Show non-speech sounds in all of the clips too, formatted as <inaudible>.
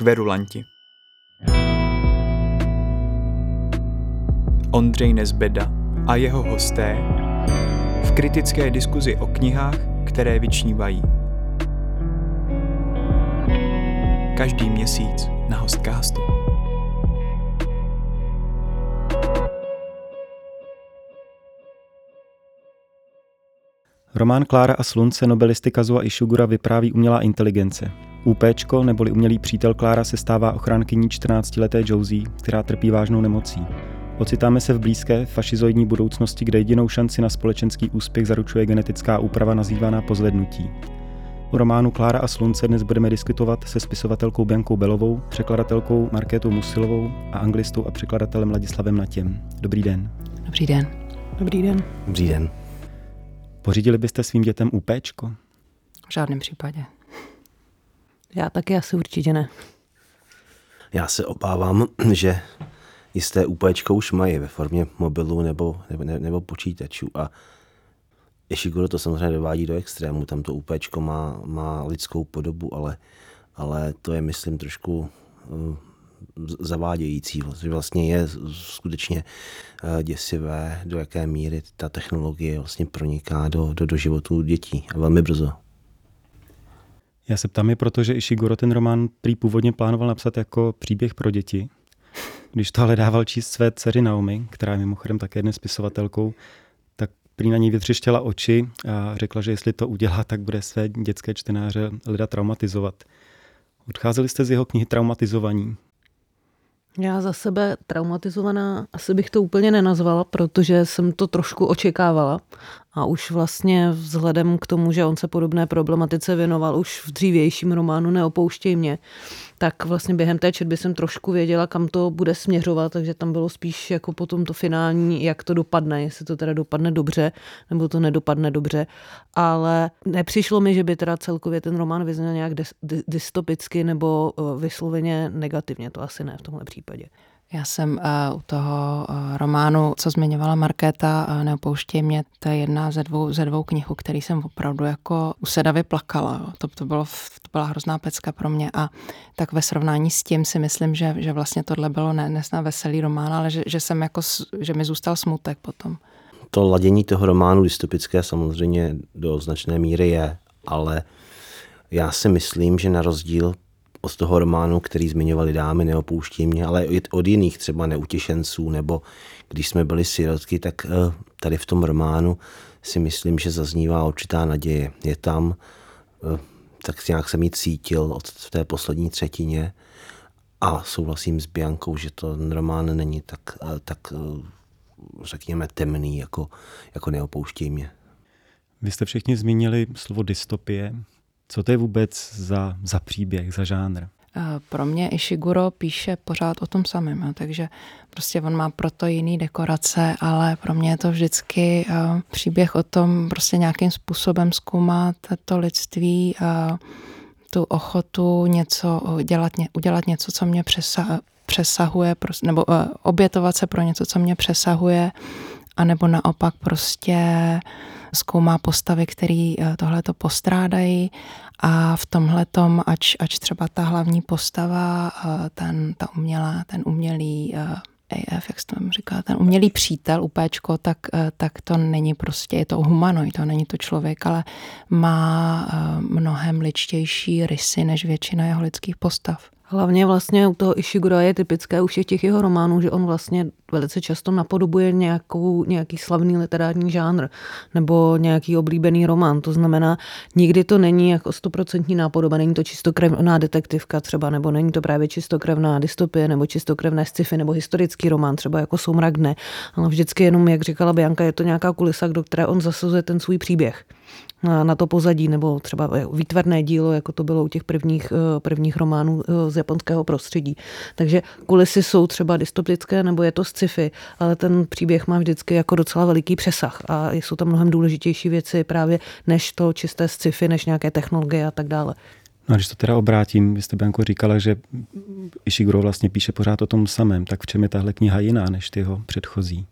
Kverulanti. Ondřej Nezbeda a jeho hosté v kritické diskuzi o knihách, které vyčnívají. Každý měsíc na Hostcastu. Román Klára a slunce nobelisty Kazua Ishigura vypráví umělá inteligence. UPčko, neboli umělý přítel Klára, se stává ochránkyní 14-leté Josie, která trpí vážnou nemocí. Ocitáme se v blízké fašizoidní budoucnosti, kde jedinou šanci na společenský úspěch zaručuje genetická úprava nazývaná pozvednutí. U románu Klára a slunce dnes budeme diskutovat se spisovatelkou Biankou Belovou, překladatelkou Markétou Musilovou a anglistou a překladatelem Ladislavem Natěm. Dobrý den. Dobrý den. Dobrý den. Dobrý den. Pořídili byste svým dětem UPčko? V žádném případě. Já taky asi určitě ne. Já se obávám, že jisté UPčko už mají ve formě mobilu nebo, nebo, nebo počítačů a Ishiguro to samozřejmě dovádí do extrému, tam to UPčko má, má lidskou podobu, ale, ale to je, myslím, trošku uh, zavádějící, vlastně je skutečně uh, děsivé, do jaké míry ta technologie vlastně proniká do, do, do životů dětí a velmi brzo. Já se ptám je proto, že Ishiguro ten román prý původně plánoval napsat jako příběh pro děti, když to ale dával číst své dceři Naomi, která je mimochodem také dnes spisovatelkou, tak prý na ní vytřeštěla oči a řekla, že jestli to udělá, tak bude své dětské čtenáře lida traumatizovat. Odcházeli jste z jeho knihy traumatizovaní. Já za sebe traumatizovaná asi bych to úplně nenazvala, protože jsem to trošku očekávala a už vlastně vzhledem k tomu, že on se podobné problematice věnoval už v dřívějším románu Neopouštěj mě, tak vlastně během té četby jsem trošku věděla, kam to bude směřovat, takže tam bylo spíš jako potom to finální, jak to dopadne, jestli to teda dopadne dobře, nebo to nedopadne dobře, ale nepřišlo mi, že by teda celkově ten román vyzněl nějak dystopicky nebo eh, vysloveně negativně, to asi ne v tomhle případě. Já jsem uh, u toho uh, románu, co zmiňovala Markéta, uh, Neopouštěj mě, to je jedna ze dvou, ze dvou knihů, který jsem opravdu jako usedavě plakala. To, to, bylo, to byla hrozná pecka pro mě a tak ve srovnání s tím si myslím, že, že vlastně tohle bylo ne, nesná veselý román, ale že, že, jsem jako, že mi zůstal smutek potom. To ladění toho románu dystopické samozřejmě do značné míry je, ale já si myslím, že na rozdíl od toho románu, který zmiňovali dámy, neopouští mě, ale od jiných třeba neutěšenců, nebo když jsme byli sirotky, tak eh, tady v tom románu si myslím, že zaznívá určitá naděje. Je tam, eh, tak nějak jsem ji cítil od té poslední třetině a souhlasím s Biankou, že to román není tak, eh, tak řekněme temný, jako, jako neopouští mě. Vy jste všichni zmínili slovo dystopie. Co to je vůbec za, za příběh, za žánr? Eh, pro mě Ishiguro píše pořád o tom samém, takže prostě on má proto jiný dekorace, ale pro mě je to vždycky uh, příběh o tom prostě nějakým způsobem zkoumat to lidství, uh, tu ochotu něco dělat, udělat něco, co mě přesa, přesahuje, nebo obětovat se pro něco, co mě přesahuje, anebo naopak prostě zkoumá postavy, které eh, tohle to postrádají a v tomhle tom, ač, ač třeba ta hlavní postava, eh, ten, ta umělá, ten umělý eh, AF, jak se to říká, ten umělý přítel, upéčko, tak, tak to není prostě, je to humanoid, to není to člověk, ale má mnohem ličtější rysy než většina jeho lidských postav. Hlavně vlastně u toho Ishiguro je typické u všech těch jeho románů, že on vlastně velice často napodobuje nějakou, nějaký slavný literární žánr nebo nějaký oblíbený román. To znamená, nikdy to není jako stoprocentní nápodoba, není to čistokrevná detektivka třeba, nebo není to právě čistokrevná dystopie, nebo čistokrevné sci-fi, nebo historický román, třeba jako Soumrak dne. Ale vždycky jenom, jak říkala Bianka, je to nějaká kulisa, do které on zasazuje ten svůj příběh na, na to pozadí, nebo třeba výtvarné dílo, jako to bylo u těch prvních, eh, prvních románů eh, z japonského prostředí. Takže kulisy jsou třeba dystopické, nebo je to sci-fi, ale ten příběh má vždycky jako docela veliký přesah a jsou tam mnohem důležitější věci právě než to čisté sci-fi, než nějaké technologie a tak dále. No a když to teda obrátím, vy jste Bianko říkala, že Ishiguro vlastně píše pořád o tom samém, tak v čem je tahle kniha jiná než ty jeho předchozí?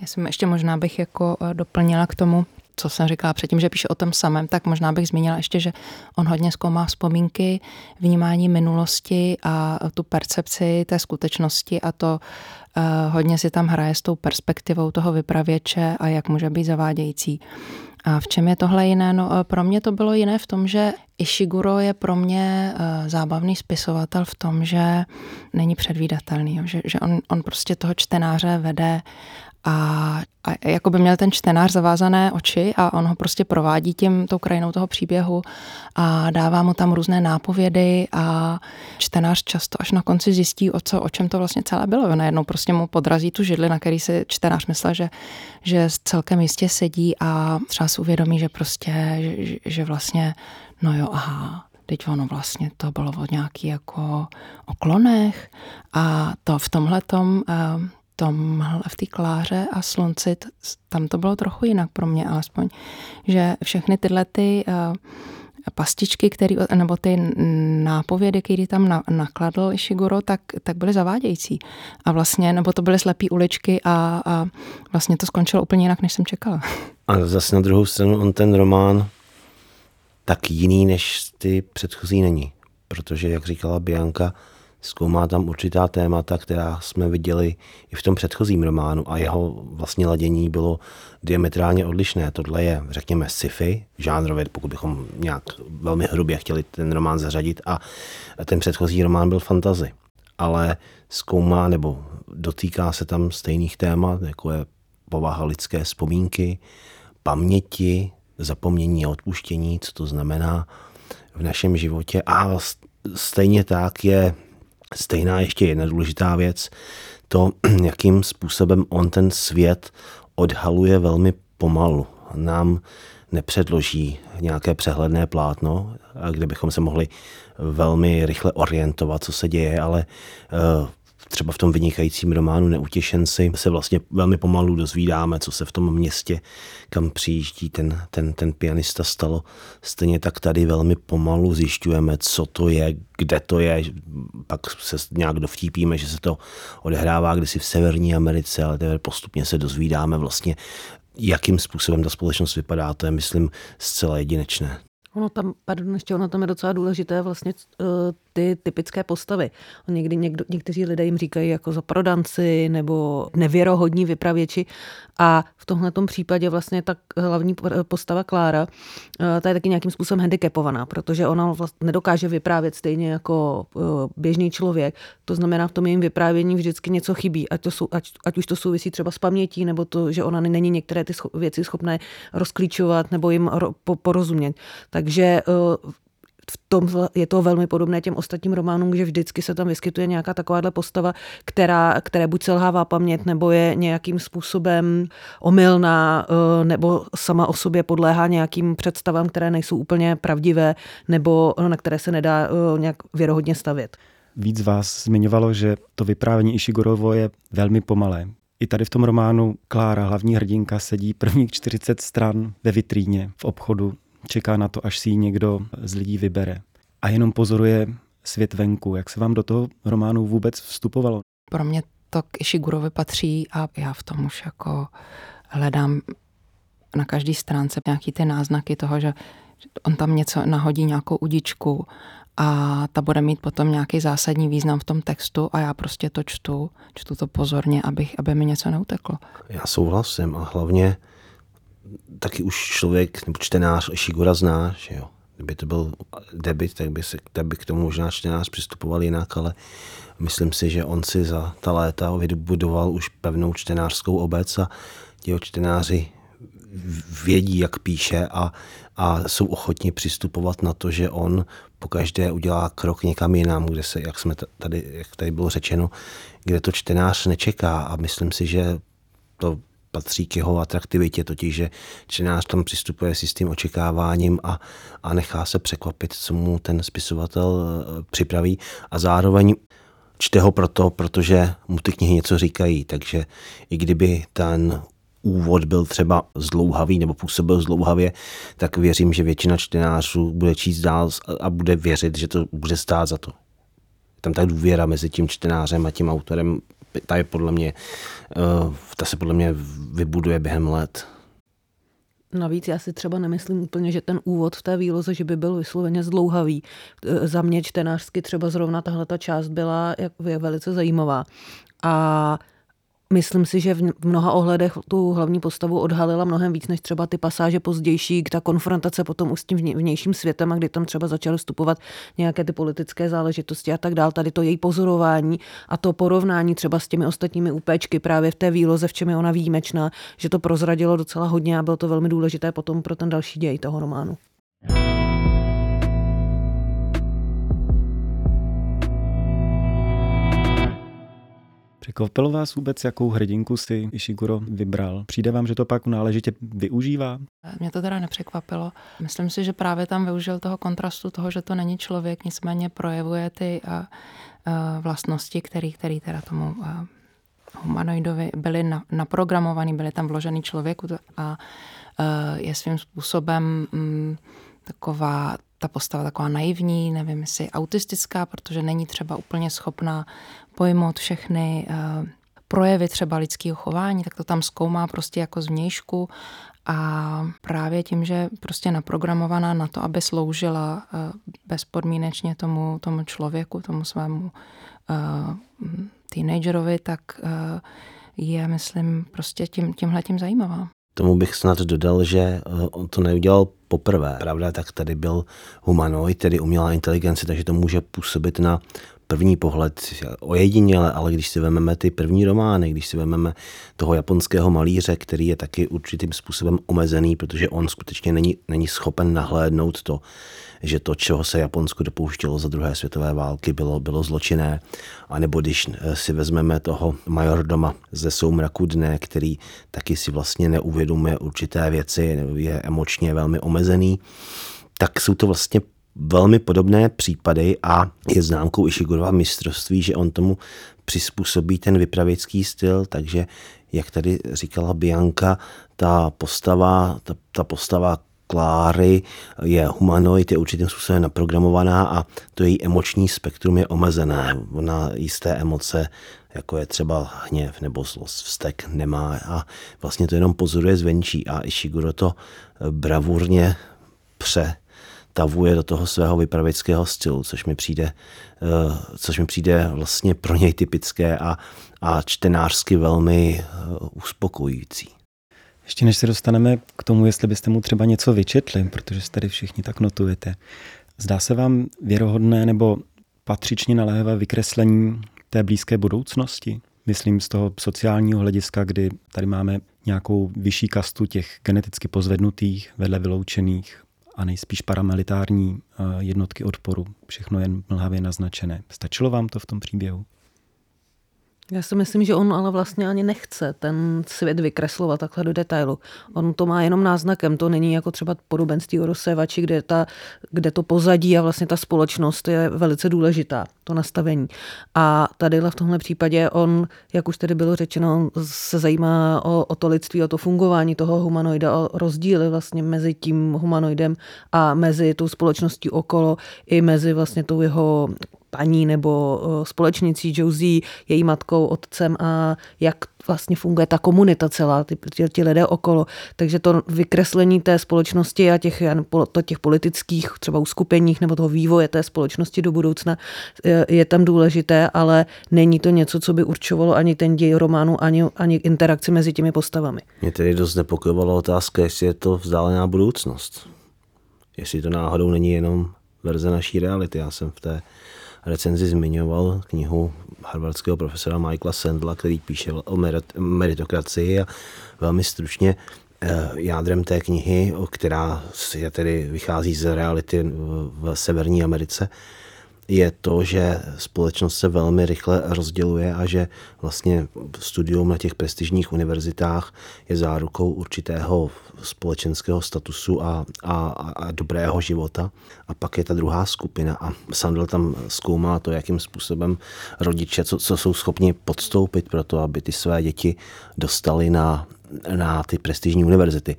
Já jsem ještě možná bych jako eh, doplnila k tomu, co jsem říkala předtím, že píše o tom samém, tak možná bych zmínila ještě, že on hodně zkoumá vzpomínky, vnímání minulosti a tu percepci té skutečnosti a to uh, hodně si tam hraje s tou perspektivou toho vypravěče a jak může být zavádějící. A v čem je tohle jiné? No, eh, pro mě to bylo jiné v tom, že Ishiguro je pro mě uh, zábavný spisovatel v tom, že není předvídatelný, že, že on, on prostě toho čtenáře vede a, a jako by měl ten čtenář zavázané oči a on ho prostě provádí tím, tou krajinou toho příběhu a dává mu tam různé nápovědy a čtenář často až na konci zjistí, o, co, o čem to vlastně celé bylo. Najednou prostě mu podrazí tu židli, na který si čtenář myslel, že, že celkem jistě sedí a třeba si uvědomí, že prostě, že, že vlastně, no jo, aha, teď ono vlastně to bylo o nějaký jako o klonech a to v tomhle tom tom, v té kláře a slunci, tam to bylo trochu jinak pro mě alespoň, že všechny tyhle ty uh, pastičky, který, nebo ty nápovědy, které tam na, nakladl Ishiguro, tak, tak byly zavádějící. A vlastně, nebo to byly slepé uličky a, a vlastně to skončilo úplně jinak, než jsem čekala. A zase na druhou stranu on ten román tak jiný, než ty předchozí není. Protože, jak říkala Bianka, zkoumá tam určitá témata, která jsme viděli i v tom předchozím románu a jeho vlastně ladění bylo diametrálně odlišné. Tohle je, řekněme, sci-fi, žánrově, pokud bychom nějak velmi hrubě chtěli ten román zařadit a ten předchozí román byl fantazy. Ale zkoumá nebo dotýká se tam stejných témat, jako je povaha lidské vzpomínky, paměti, zapomnění a odpuštění, co to znamená v našem životě. A stejně tak je Stejná ještě jedna důležitá věc, to, <clears throat> jakým způsobem on ten svět odhaluje velmi pomalu. Nám nepředloží nějaké přehledné plátno, kde bychom se mohli velmi rychle orientovat, co se děje, ale eh, třeba v tom vynikajícím románu Neutěšenci se vlastně velmi pomalu dozvídáme, co se v tom městě, kam přijíždí ten, ten, ten pianista stalo. Stejně tak tady velmi pomalu zjišťujeme, co to je, kde to je, pak se nějak dovtípíme, že se to odehrává kdysi v Severní Americe, ale teďka postupně se dozvídáme vlastně, jakým způsobem ta společnost vypadá. To je, myslím, zcela jedinečné. Ono tam, pardon, ještě ono tam je docela důležité vlastně uh, ty typické postavy. Někdy někdo, někteří lidé jim říkají jako za prodanci nebo nevěrohodní vypravěči a v tomhle případě vlastně ta hlavní postava Klára, uh, ta je taky nějakým způsobem handicapovaná, protože ona vlastně nedokáže vyprávět stejně jako uh, běžný člověk. To znamená, v tom jejím vyprávění vždycky něco chybí, ať, to jsou, ať, ať už to souvisí třeba s pamětí, nebo to, že ona není některé ty věci schopné rozklíčovat nebo jim porozumět. Tak takže eh, v tom je to velmi podobné těm ostatním románům, že vždycky se tam vyskytuje nějaká takováhle postava, která, které buď selhává paměť, nebo je nějakým způsobem omylná, eh, nebo sama o sobě podléhá nějakým představám, které nejsou úplně pravdivé, nebo na které se nedá eh, nějak věrohodně stavět. Víc vás zmiňovalo, že to vyprávění Ishigorovo je velmi pomalé. I tady v tom románu Klára, hlavní hrdinka, sedí prvních 40 stran ve vitríně v obchodu čeká na to, až si ji někdo z lidí vybere. A jenom pozoruje svět venku. Jak se vám do toho románu vůbec vstupovalo? Pro mě to k Ishigurovi patří a já v tom už jako hledám na každé stránce nějaký ty náznaky toho, že on tam něco nahodí, nějakou udičku a ta bude mít potom nějaký zásadní význam v tom textu a já prostě to čtu, čtu to pozorně, abych, aby mi něco neuteklo. Já souhlasím a hlavně taky už člověk nebo čtenář Shigura zná, že jo. Kdyby to byl debit, tak by, se, tak by k tomu možná čtenář přistupoval jinak, ale myslím si, že on si za ta léta vybudoval už pevnou čtenářskou obec a jeho čtenáři vědí, jak píše a, a jsou ochotni přistupovat na to, že on po každé udělá krok někam jinam, kde se, jak jsme tady, jak tady bylo řečeno, kde to čtenář nečeká a myslím si, že to patří k jeho atraktivitě, totiž, že čtenář tam přistupuje s jistým očekáváním a, a nechá se překvapit, co mu ten spisovatel eh, připraví a zároveň čte ho proto, protože mu ty knihy něco říkají, takže i kdyby ten úvod byl třeba zdlouhavý nebo působil zdlouhavě, tak věřím, že většina čtenářů bude číst dál a bude věřit, že to bude stát za to. Tam ta důvěra mezi tím čtenářem a tím autorem ta je podle mě, eh, ta se podle mě vybuduje během let. Navíc já si třeba nemyslím úplně, že ten úvod v té výloze, že by byl vysloveně zdlouhavý. E, za mě čtenářsky třeba zrovna tahle ta část byla je velice zajímavá. A Myslím si, že v mnoha ohledech tu hlavní postavu odhalila mnohem víc než třeba ty pasáže pozdější, ta konfrontace potom už s tím vnějším světem a kdy tam třeba začaly vstupovat nějaké ty politické záležitosti a tak dál. Tady to její pozorování a to porovnání třeba s těmi ostatními úpečky právě v té výloze, v čem je ona výjimečná, že to prozradilo docela hodně a bylo to velmi důležité potom pro ten další děj toho románu. Překvapilo vás vůbec, jakou hrdinku si Ishiguro vybral? Přijde vám, že to pak náležitě využívá? Mě to teda nepřekvapilo. Myslím si, že právě tam využil toho kontrastu toho, že to není člověk, nicméně projevuje ty a, a vlastnosti, který, který teda tomu a, humanoidovi byly na, naprogramovaný, byly tam vložený člověku a, a je svým způsobem m, mm, taková ta postava taková naivní, nevím, jestli autistická, protože není třeba úplně schopná pojmout všechny uh, projevy třeba lidského chování, tak to tam zkoumá prostě jako zvnějšku a právě tím, že prostě naprogramovaná na to, aby sloužila uh, bezpodmínečně tomu, tomu člověku, tomu svému uh, teenagerovi, tak uh, je, myslím, prostě tím, tímhletím zajímavá. Tomu bych snad dodal, že on to neudělal poprvé. Pravda, tak tady byl humanoid, tedy umělá inteligence, takže to může působit na první pohled ojediněle, ale když si vezmeme ty první romány, když si vezmeme toho japonského malíře, který je taky určitým způsobem omezený, protože on skutečně není, není schopen nahlédnout to, že to, čeho se Japonsko dopouštělo za druhé světové války, bylo, bylo zločinné. A nebo když eh, si vezmeme toho majordoma ze soumraku dne, který taky si vlastně neuvědomuje určité věci, je emočně velmi omezený, tak jsou to vlastně velmi podobné případy a je známkou Ishigurova mistrovství, že on tomu přizpůsobí ten vypravěcký styl, takže jak tady říkala Bianka, ta postava, ta, ta postava Kláry je humanoid, je určitým způsobem naprogramovaná a to její emoční spektrum je omezené. Ona jisté emoce, jako je třeba hněv nebo zlost, vztek, nemá a vlastně to jenom pozoruje zvenčí a Ishiguro to bravurně pře tavuje do toho svého vypravěckého stylu, což mi přijde, eh, což mi přijde vlastně pro něj typické a, a čtenářsky velmi eh, uspokojující. Ještě než se dostaneme k tomu, jestli byste mu třeba něco vyčetli, protože se tady všichni tak notujete. Zdá se vám věrohodné nebo patřičně naléhavé vykreslení té blízké budoucnosti? Myslím z toho sociálního hlediska, kdy tady máme nějakou vyšší kastu těch geneticky pozvednutých, vedle vyloučených a nejspíš paramilitární eh, jednotky odporu. Všechno jen mlhavě naznačené. Stačilo vám to v tom příběhu? Já si myslím, že on ale vlastně ani nechce ten svět vykreslovat takhle do detailu. On to má jenom náznakem, to není jako třeba podobenství o rozsévači, kde, ta, kde to pozadí a vlastně ta společnost je velice důležitá, to nastavení. A tady v tomhle případě on, jak už tady bylo řečeno, se zajímá o, o to lidství, o to fungování toho humanoida, o rozdíly vlastně mezi tím humanoidem a mezi tou společností okolo, i mezi vlastně tou jeho paní nebo společnicí Josie, její matkou, otcem a jak vlastně funguje ta komunita celá, ty, ty, ty lidé okolo. Takže to vykreslení té společnosti a těch, to těch politických třeba uskupeních nebo toho vývoje té společnosti do budoucna je, je tam důležité, ale není to něco, co by určovalo ani ten děj románu, ani, ani interakci mezi těmi postavami. Mě tedy dost nepokojovala otázka, jestli je to vzdálená budoucnost. Jestli to náhodou není jenom verze naší reality. Já jsem v té recenzi zmiňoval knihu harvardského profesora Michaela Sandla, který píše o meritokracii a velmi stručně eh, jádrem té knihy, která je tedy vychází z reality v Severní Americe, je to, že společnost se velmi rychle rozděluje a že vlastně studium na těch prestižních univerzitách je zárukou určitého společenského statusu a, a, a dobrého života. A pak je ta druhá skupina a Sandel tam zkoumá to, jakým způsobem rodiče, co, co jsou schopni podstoupit pro to, aby ty své děti dostali na, na ty prestižní univerzity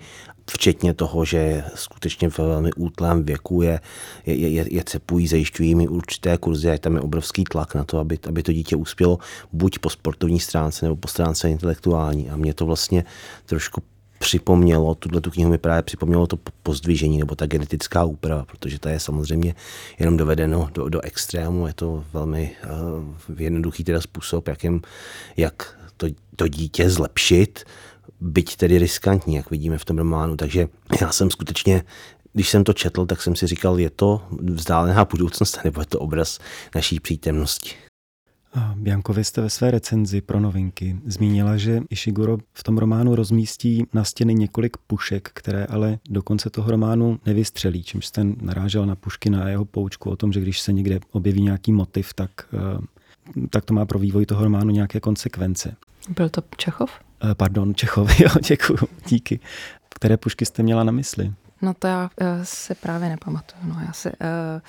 včetně toho, že skutečně v velmi útlém věku je, je, je, je cepují, zajišťují mi určité kurzy a tam je obrovský tlak na to, aby, aby to dítě uspělo buď po sportovní stránce nebo po stránce intelektuální. A mě to vlastně trošku připomnělo, tuhle tu knihu mi právě připomnělo to pozdvižení nebo ta genetická úprava, protože to je samozřejmě jenom dovedeno do, do extrému, je to velmi uh, jednoduchý teda způsob, jakým, jak to, to dítě zlepšit, byť tedy riskantní, jak vidíme v tom románu. Takže já jsem skutečně když jsem to četl, tak jsem si říkal, je to vzdálená budoucnost, nebo je to obraz naší přítomnosti. Bianko, vy jste ve své recenzi pro novinky zmínila, že Ishiguro v tom románu rozmístí na stěny několik pušek, které ale do konce toho románu nevystřelí, čímž jste narážel na pušky na jeho poučku o tom, že když se někde objeví nějaký motiv, tak, eh, tak to má pro vývoj toho románu nějaké konsekvence. Byl to Čechov? Eh, pardon, Čechov, <laughs> jo, děkuji, díky. Které pušky jste měla na mysli? No to já se právě nepamatuju. No, já, si, eh,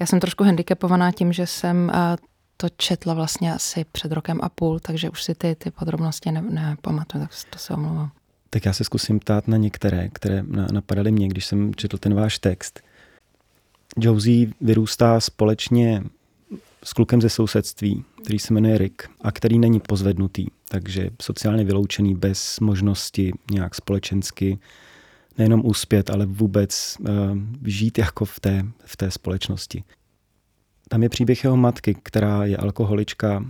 já jsem trošku handicapovaná tím, že jsem to četla vlastně asi před rokem a půl, takže už si ty, ty podrobnosti ne, nepamatuju, tak to se omlouvám. Tak já se zkusím ptát na některé, které napadaly mě, když jsem četl ten váš text. Josie vyrůstá společně s klukem ze sousedství, který se jmenuje Rick a který není pozvednutý, takže sociálně vyloučený bez možnosti nějak společensky nejenom uspět, ale vůbec uh, žít jako v té, v té společnosti. Tam je příběh jeho matky, která je alkoholička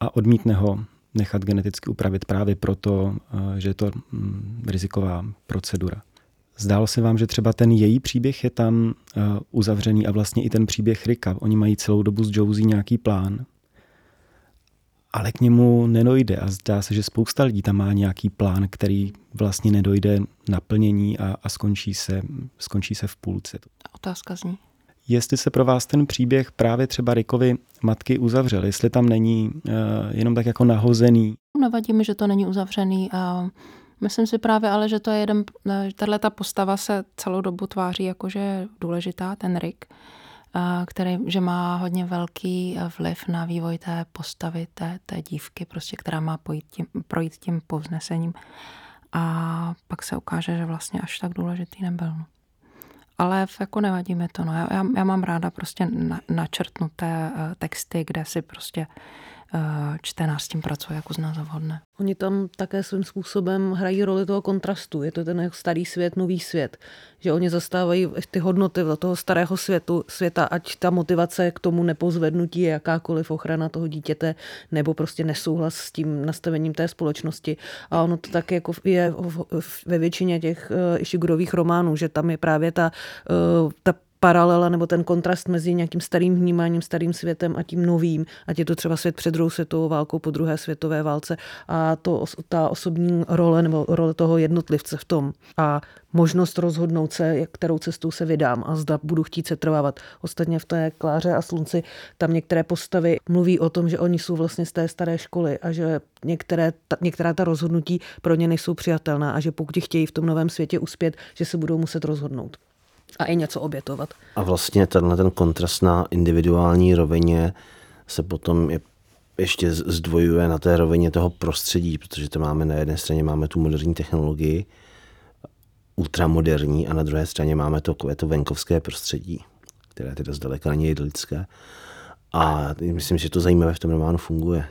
a odmítne ho nechat geneticky upravit právě proto, eh, že je to mm, riziková procedura. Zdálo se vám, že třeba ten její příběh je tam eh, uzavřený a vlastně i ten příběh Rika. Oni mají celou dobu s Josie nějaký plán, ale k němu nedojde a zdá se, že spousta lidí tam má nějaký plán, který vlastně nedojde naplnění a, a skončí, se, skončí se v půlce. Otázka zní jestli se pro vás ten příběh právě třeba Rikovi matky uzavřel, jestli tam není uh, jenom tak jako nahozený. Nevadí mi, že to není uzavřený a myslím si právě ale, že to je jeden, eh, tahle ta postava se celou dobu tváří jako, že je důležitá, ten Rick, uh, který, že má hodně velký vliv na vývoj té postavy, té, té dívky, prostě, která má projít tím, projít tím povznesením. A pak se ukáže, že vlastně až tak důležitý nebyl. No ale jako nevadí mi to. No. Já, já mám ráda prostě na, načrtnuté texty, kde si prostě uh, čtenář s tím pracuje, jako zná za vhodné. Oni tam také svým způsobem hrají roli toho kontrastu. Je to ten starý svět, nový svět. Že oni zastávají ty hodnoty toho starého světu, světa, ať ta motivace k tomu nepozvednutí je jakákoliv ochrana toho dítěte, nebo prostě nesouhlas s tím nastavením té společnosti. A ono to tak jako je ve většině těch uh, Ishigurových románů, že tam je právě ta, uh, ta paralela nebo ten kontrast mezi nějakým starým vnímáním, starým světem a tím novým, ať je to třeba svět před druhou světovou válkou, po druhé světové válce a to, ta osobní role nebo role toho jednotlivce v tom. A možnost rozhodnout se, kterou cestou se vydám a zda budu chtít se trvávat. Ostatně v té Kláře a Slunci tam některé postavy mluví o tom, že oni jsou vlastně z té staré školy a že některé, ta, některá ta rozhodnutí pro ně nejsou přijatelná a že pokud chtějí v tom novém světě uspět, že se budou muset rozhodnout a i něco obětovat. A vlastně tenhle ten kontrast na individuální rovině se potom je ještě zdvojuje na té rovině toho prostředí, protože to máme na jedné straně máme tu moderní technologii, ultramoderní, a na druhé straně máme to, to venkovské prostředí, které teda zdaleka není lidské. A myslím, že to zajímavé v tom románu funguje.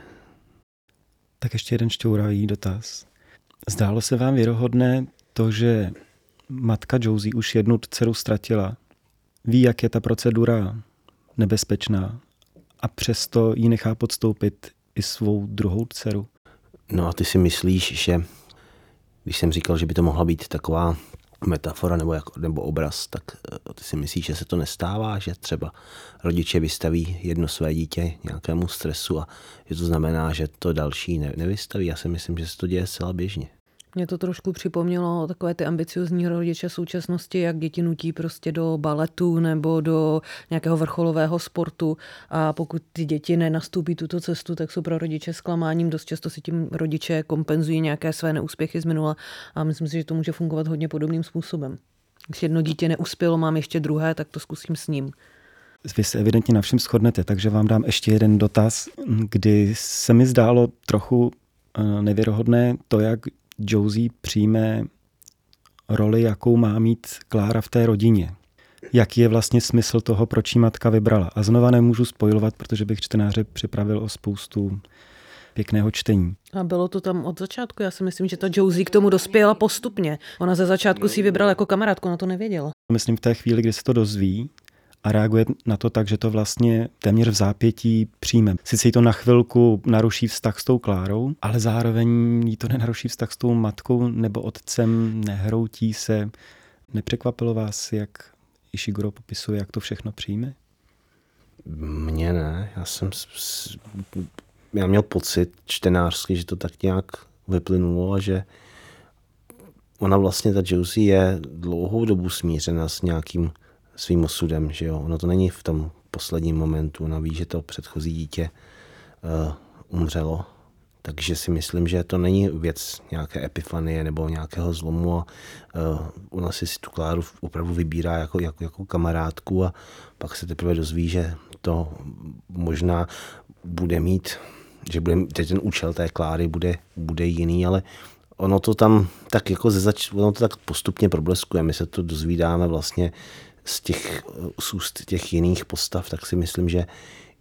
Tak ještě jeden šťouravý dotaz. Zdálo se vám věrohodné to, že matka Josie už jednu dceru ztratila. Ví, jak je ta procedura nebezpečná a přesto ji nechá podstoupit i svou druhou dceru. No a ty si myslíš, že když jsem říkal, že by to mohla být taková metafora nebo, jako, nebo obraz, tak eh, ty si myslíš, že se to nestává, že třeba rodiče vystaví jedno své dítě nějakému stresu a že to znamená, že to další ne, nevystaví. Já si myslím, že se to děje zcela běžně. Mě to trošku připomnělo takové ty ambiciozní rodiče současnosti, jak děti nutí prostě do baletu nebo do nějakého vrcholového sportu a pokud ty děti nenastoupí tuto cestu, tak jsou pro rodiče zklamáním. Dost často si tím rodiče kompenzují nějaké své neúspěchy z minula a myslím si, že to může fungovat hodně podobným způsobem. Když jedno dítě neuspělo, mám ještě druhé, tak to zkusím s ním. Vy se evidentně na všem shodnete, takže vám dám ještě jeden dotaz, kdy se mi zdálo trochu eh, nevěrohodné to, jak Josie přijme roli, jakou má mít Klára v té rodině. Jaký je vlastně smysl toho, proč jí matka vybrala. A znova nemůžu spojovat, protože bych čtenáře připravil o spoustu pěkného čtení. A bylo to tam od začátku. Já si myslím, že ta Josie k tomu dospěla postupně. Ona ze začátku si ji vybrala jako kamarádku, na to nevěděla. Myslím v té chvíli, kdy se to dozví, a reaguje na to tak, že to vlastně téměř v zápětí přijme. Sice jí to na chvilku naruší vztah s tou Klárou, ale zároveň jí to nenaruší vztah s tou matkou nebo otcem, nehroutí se. Nepřekvapilo vás, jak Ishiguro popisuje, jak to všechno přijme? Mně ne, já jsem já měl pocit čtenářský, že to tak nějak vyplynulo a že ona vlastně, ta Josie je dlouhou dobu smířena s nějakým svým osudem, že jo. Ono to není v tom posledním momentu, ona ví, že to předchozí dítě uh, umřelo, takže si myslím, že to není věc nějaké epifanie nebo nějakého zlomu a uh, ona si tu Kláru opravdu vybírá jako, jako, jako kamarádku a pak se teprve dozví, že to možná bude mít, že bude, že ten účel té Kláry bude, bude jiný, ale ono to tam tak jako ze zač- ono to tak postupně probleskuje. My se to dozvídáme vlastně z těch z úst těch jiných postav, tak si myslím, že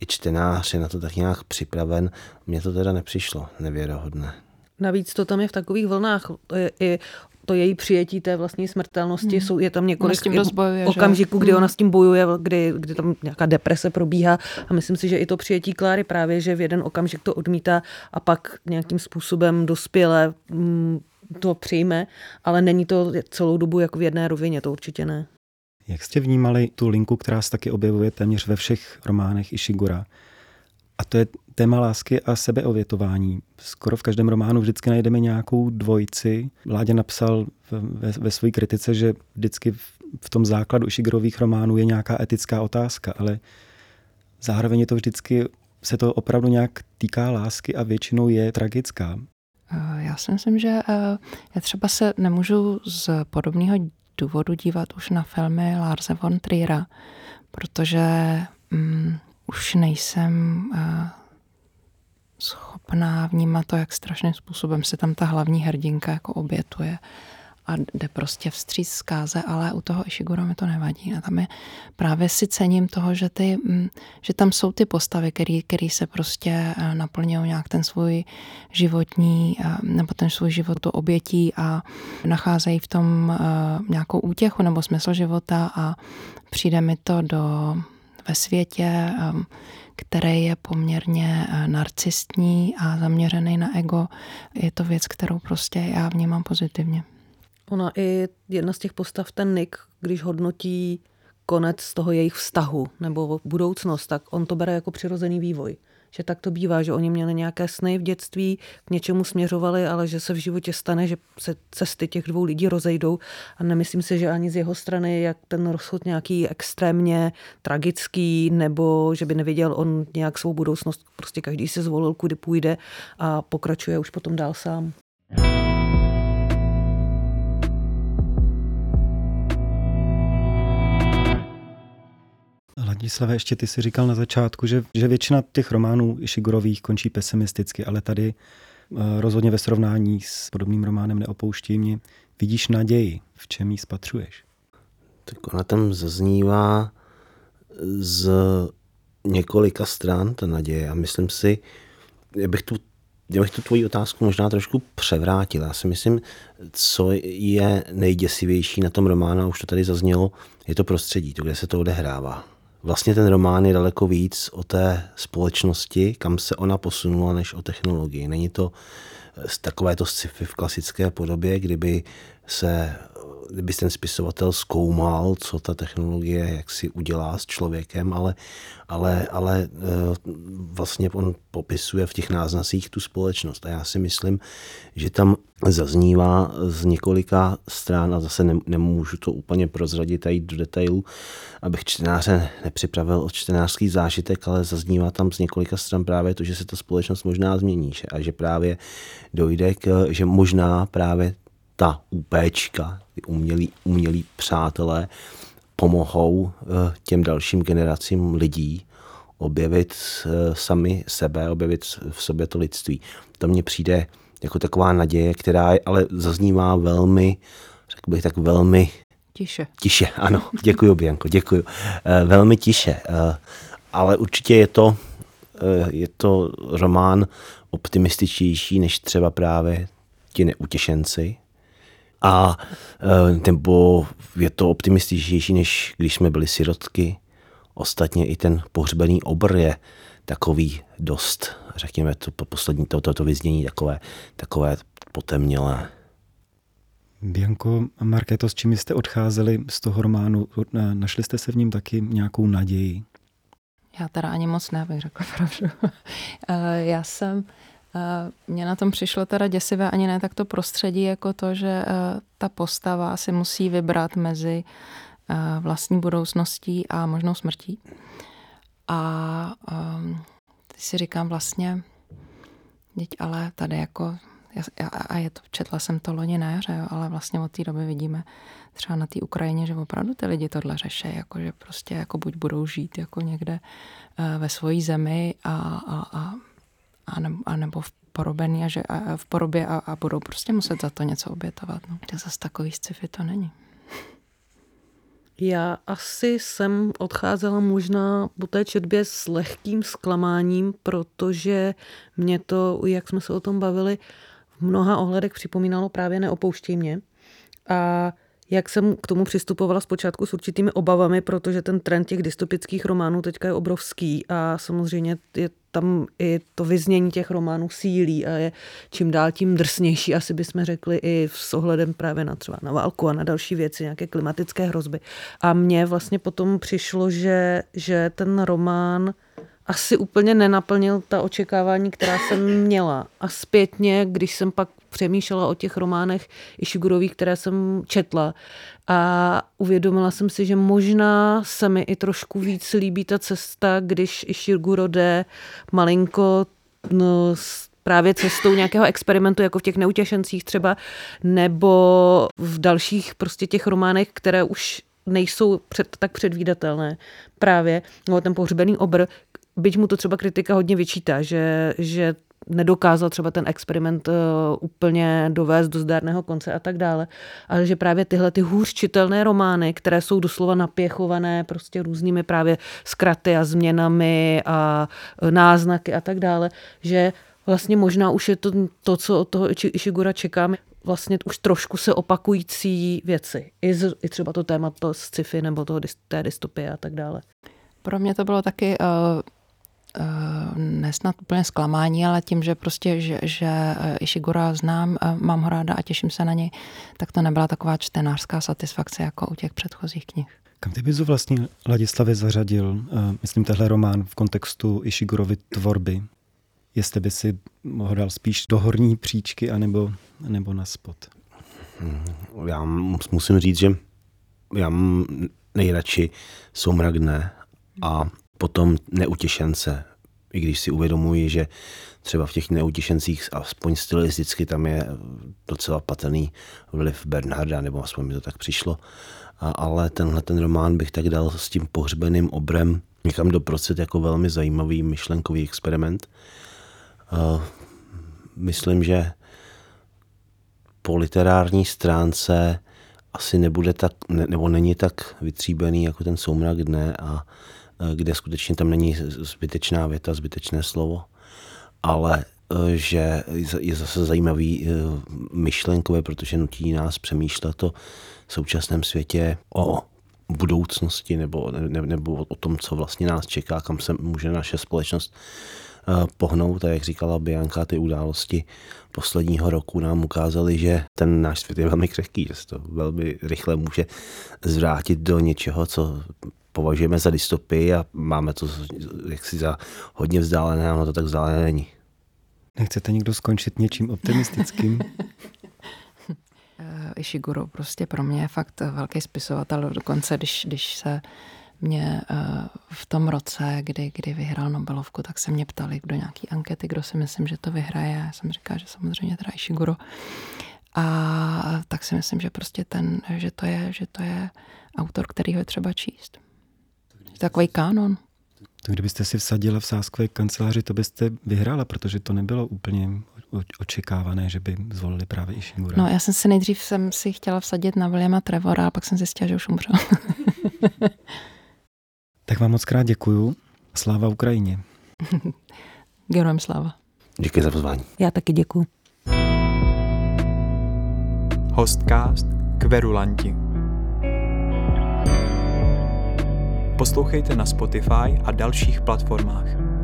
i čtenář je na to tak nějak připraven. Mně to teda nepřišlo nevěrohodné. Navíc to tam je v takových vlnách. I to její přijetí té vlastní smrtelnosti, hmm. jsou, je tam několik bojuje, okamžiků, že? kdy ona hmm. s tím bojuje, kdy, kdy tam nějaká deprese probíhá a myslím si, že i to přijetí Kláry právě, že v jeden okamžik to odmítá a pak nějakým způsobem dospěle mm, to přijme, ale není to celou dobu jako v jedné rovině, to určitě ne. Jak jste vnímali tu linku, která se taky objevuje téměř ve všech románech Ishigura? A to je téma lásky a sebeovětování. Skoro v každém románu vždycky najdeme nějakou dvojici. Vládě napsal ve, ve své kritice, že vždycky v tom základu Ishigurových románů je nějaká etická otázka, ale zároveň je to vždycky, se to opravdu nějak týká lásky a většinou je tragická. Eh, já si myslím, že eh, já třeba se nemůžu z podobného důvodu dívat už na filmy Larse von Triera, protože um, už nejsem uh, schopná vnímat to, jak strašným způsobem se tam ta hlavní hrdinka jako obětuje a jde prostě vstříc zkáze, ale u toho Ishiguro mi to nevadí. A tam je právě si cením toho, že, ty, mm, že tam jsou ty postavy, které se prostě eh, naplňují nějak ten svůj životní, eh, nebo ten svůj život to obětí a nacházejí v tom eh, nějakou útěchu nebo smysl života a přijde mi to do ve světě, který je poměrně narcistní a zaměřený na ego, je to věc, kterou prostě já vnímám pozitivně. Ona i jedna z těch postav, ten Nick, když hodnotí konec z toho jejich vztahu nebo budoucnost, tak on to bere jako přirozený vývoj. Že tak to bývá, že oni měli nějaké sny v dětství, k něčemu směřovali, ale že se v životě stane, že se cesty těch dvou lidí rozejdou a nemyslím si, že ani z jeho strany, jak ten rozchod nějaký extrémně tragický, nebo že by neviděl on nějak svou budoucnost, prostě každý se zvolil, kudy půjde a pokračuje už potom dál sám. Ladislave, ještě ty si říkal na začátku, že, že většina těch románů Ishigurových končí pesimisticky, ale tady uh, rozhodně ve srovnání s podobným románem Neopouští mě vidíš naději, v čem ji spatřuješ? Tak ona tam zaznívá z několika stran ta naděje a myslím si, já bych tu já bych tu tvoji otázku možná trošku převrátil. Já si myslím, co je nejděsivější na tom románu, už to tady zaznělo, je to prostředí, to, kde se to odehrává vlastně ten román je daleko víc o té společnosti, kam se ona posunula, než o technologii. Není to eh, takové to sci-fi v klasické podobě, kdyby se kdyby ten spisovatel zkoumal, co ta technologie jak si udělá s člověkem, ale, ale, ale eh, vlastně on popisuje v těch náznacích tu společnost. A já si myslím, že tam zaznívá z několika stran, a zase nemůžu to úplně prozradit a jít do detailů, abych čtenáře nepřipravil o čtenářský zážitek, ale zaznívá tam z několika stran právě to, že se ta společnost možná změní a že právě dojde k, že možná právě ta UPčka, ty umělí, umělí přátelé, pomohou eh, těm dalším generacím lidí objevit eh, sami sebe, objevit v sobě to lidství. To mně přijde jako taková naděje, která je, ale zaznívá velmi, řekl bych tak velmi Tiše. Tiše, ano. Děkuji, Bianko, děkuji. Eh, velmi tiše. Ale určitě je to je to román optimističtější než třeba právě ti neutěšenci. A nebo je to optimističtější, než když jsme byli sirotky. Ostatně i ten pohřbený obr je takový dost, řekněme, to poslední toto to, to vyznění takové, takové potemnělé. Bianco Markéto, s čím jste odcházeli z toho románu? Našli jste se v ním taky nějakou naději? Já teda ani moc ne, abych řekla <laughs> pravdu. Eh, já jsem, eh, mně na tom přišlo teda děsivé ani ne tak to prostředí, jako to, že eh, ta postava si musí vybrat mezi vlastní budoucností a možnou smrtí. A teď si říkám vlastně, teď ale tady jako a je to, četla jsem to loni na jaře, ale vlastně od té doby vidíme třeba na té Ukrajině, že opravdu ty lidi tohle řeší, jako že prostě jako buď budou žít jako někde ve svojí zemi a, a, a, a, ne, a nebo v porobený a, že, a v porobě a, a budou prostě muset za to něco obětovat. No. Tak zase takový sci-fi to není. Já asi jsem odcházela možná po té četbě s lehkým zklamáním, protože mě to, jak jsme se o tom bavili, v mnoha ohledech připomínalo právě Neopouštěj mě. A jak jsem k tomu přistupovala zpočátku s určitými obavami, protože ten trend těch dystopických románů teďka je obrovský a samozřejmě je tam i to vyznění těch románů sílí a je čím dál tím drsnější, asi bychom řekli i s ohledem právě na třeba na válku a na další věci, nějaké klimatické hrozby. A mně vlastně potom přišlo, že, že ten román asi úplně nenaplnil ta očekávání, která jsem měla. A zpětně, když jsem pak přemýšlela o těch románech Ishigurových, které jsem četla a uvědomila jsem si, že možná se mi i trošku víc líbí ta cesta, když Ishiguro jde malinko no, právě cestou nějakého experimentu, jako v těch neutěšencích třeba, nebo v dalších prostě těch románech, které už nejsou před, tak předvídatelné právě, nebo ten pohřbený obr, byť mu to třeba kritika hodně vyčítá, že, že nedokázal třeba ten experiment uh, úplně dovést do zdárného konce a tak dále, ale že právě tyhle ty hůř čitelné romány, které jsou doslova napěchované prostě různými právě zkraty a změnami a uh, náznaky a tak dále, že vlastně možná už je to to, co od toho Ishigura čekáme, vlastně už trošku se opakující věci. I, z, i třeba to téma to sci-fi nebo toho, té dystopie a tak dále. Pro mě to bylo taky uh, nesnad úplně zklamání, ale tím, že prostě, že, že eh, Ishigura znám, uh, mám ho ráda a těším se na něj, tak to nebyla taková čtenářská satisfakce jako u těch předchozích knih. Kam ty bys vlastně Ladislavě zařadil, myslím, tehle román v kontextu Ishigurovy tvorby? Jestli by si ho dal spíš do horní příčky anebo, nebo na spod? Hmm, já musím říct, že já nejradši Soumrak dne a potom neutěšence, i když si uvědomuji, že třeba v těch neutěšencích, aspoň stylisticky, tam je docela patrný vliv Bernharda, nebo aspoň mi to tak přišlo. A, ale tenhle ten román bych tak dal s tím pohřbeným obrem někam do procent jako velmi zajímavý myšlenkový experiment. Uh, myslím, že po literární stránce asi nebude tak, ne, nebo není tak vytříbený jako ten soumrak dne a kde skutečně tam není zbytečná věta, zbytečné slovo, ale eh, že je zase zajímavý eh, myšlenkové, protože nutí nás přemýšlet o současném světě, o budoucnosti nebo, ne, nebo o tom, co vlastně nás čeká, kam se může naše společnost pohnout. A jak říkala Bianka, ty události posledního roku nám ukázaly, že ten náš svět je velmi křehký, že se to velmi rychle může zvrátit do něčeho, co považujeme za dystopii a máme to jaksi za hodně vzdálené, ono to tak vzdálené není. Nechcete někdo skončit něčím optimistickým? <laughs> Eh, Ishiguro prostě pro mě je fakt velký spisovatel. Dokonce, když, když se mě eh, v tom roce, kdy, kdy vyhrál Nobelovku, tak se mě ptali do nějaký ankety, kdo si myslím, že to vyhraje. Já jsem říkala, že samozřejmě teda Ishiguro. A tak si myslím, že prostě ten, že to je, že to je autor, který ho je třeba číst. Takový kánon. To kdybyste si vsadila v sáskové kanceláři, to byste vyhrála, protože to nebylo úplně očekávané, že by zvolili právě Ishimura. No, já jsem si nejdřív jsem si chtěla vsadit na Williama Trevora, a pak jsem zjistila, že už umřel. <laughs> tak vám moc krát děkuju. Sláva Ukrajině. <laughs> Gerojem sláva. Děkuji za pozvání. Já taky děkuji. Hostcast Kverulanti. Poslouchejte na Spotify a dalších platformách.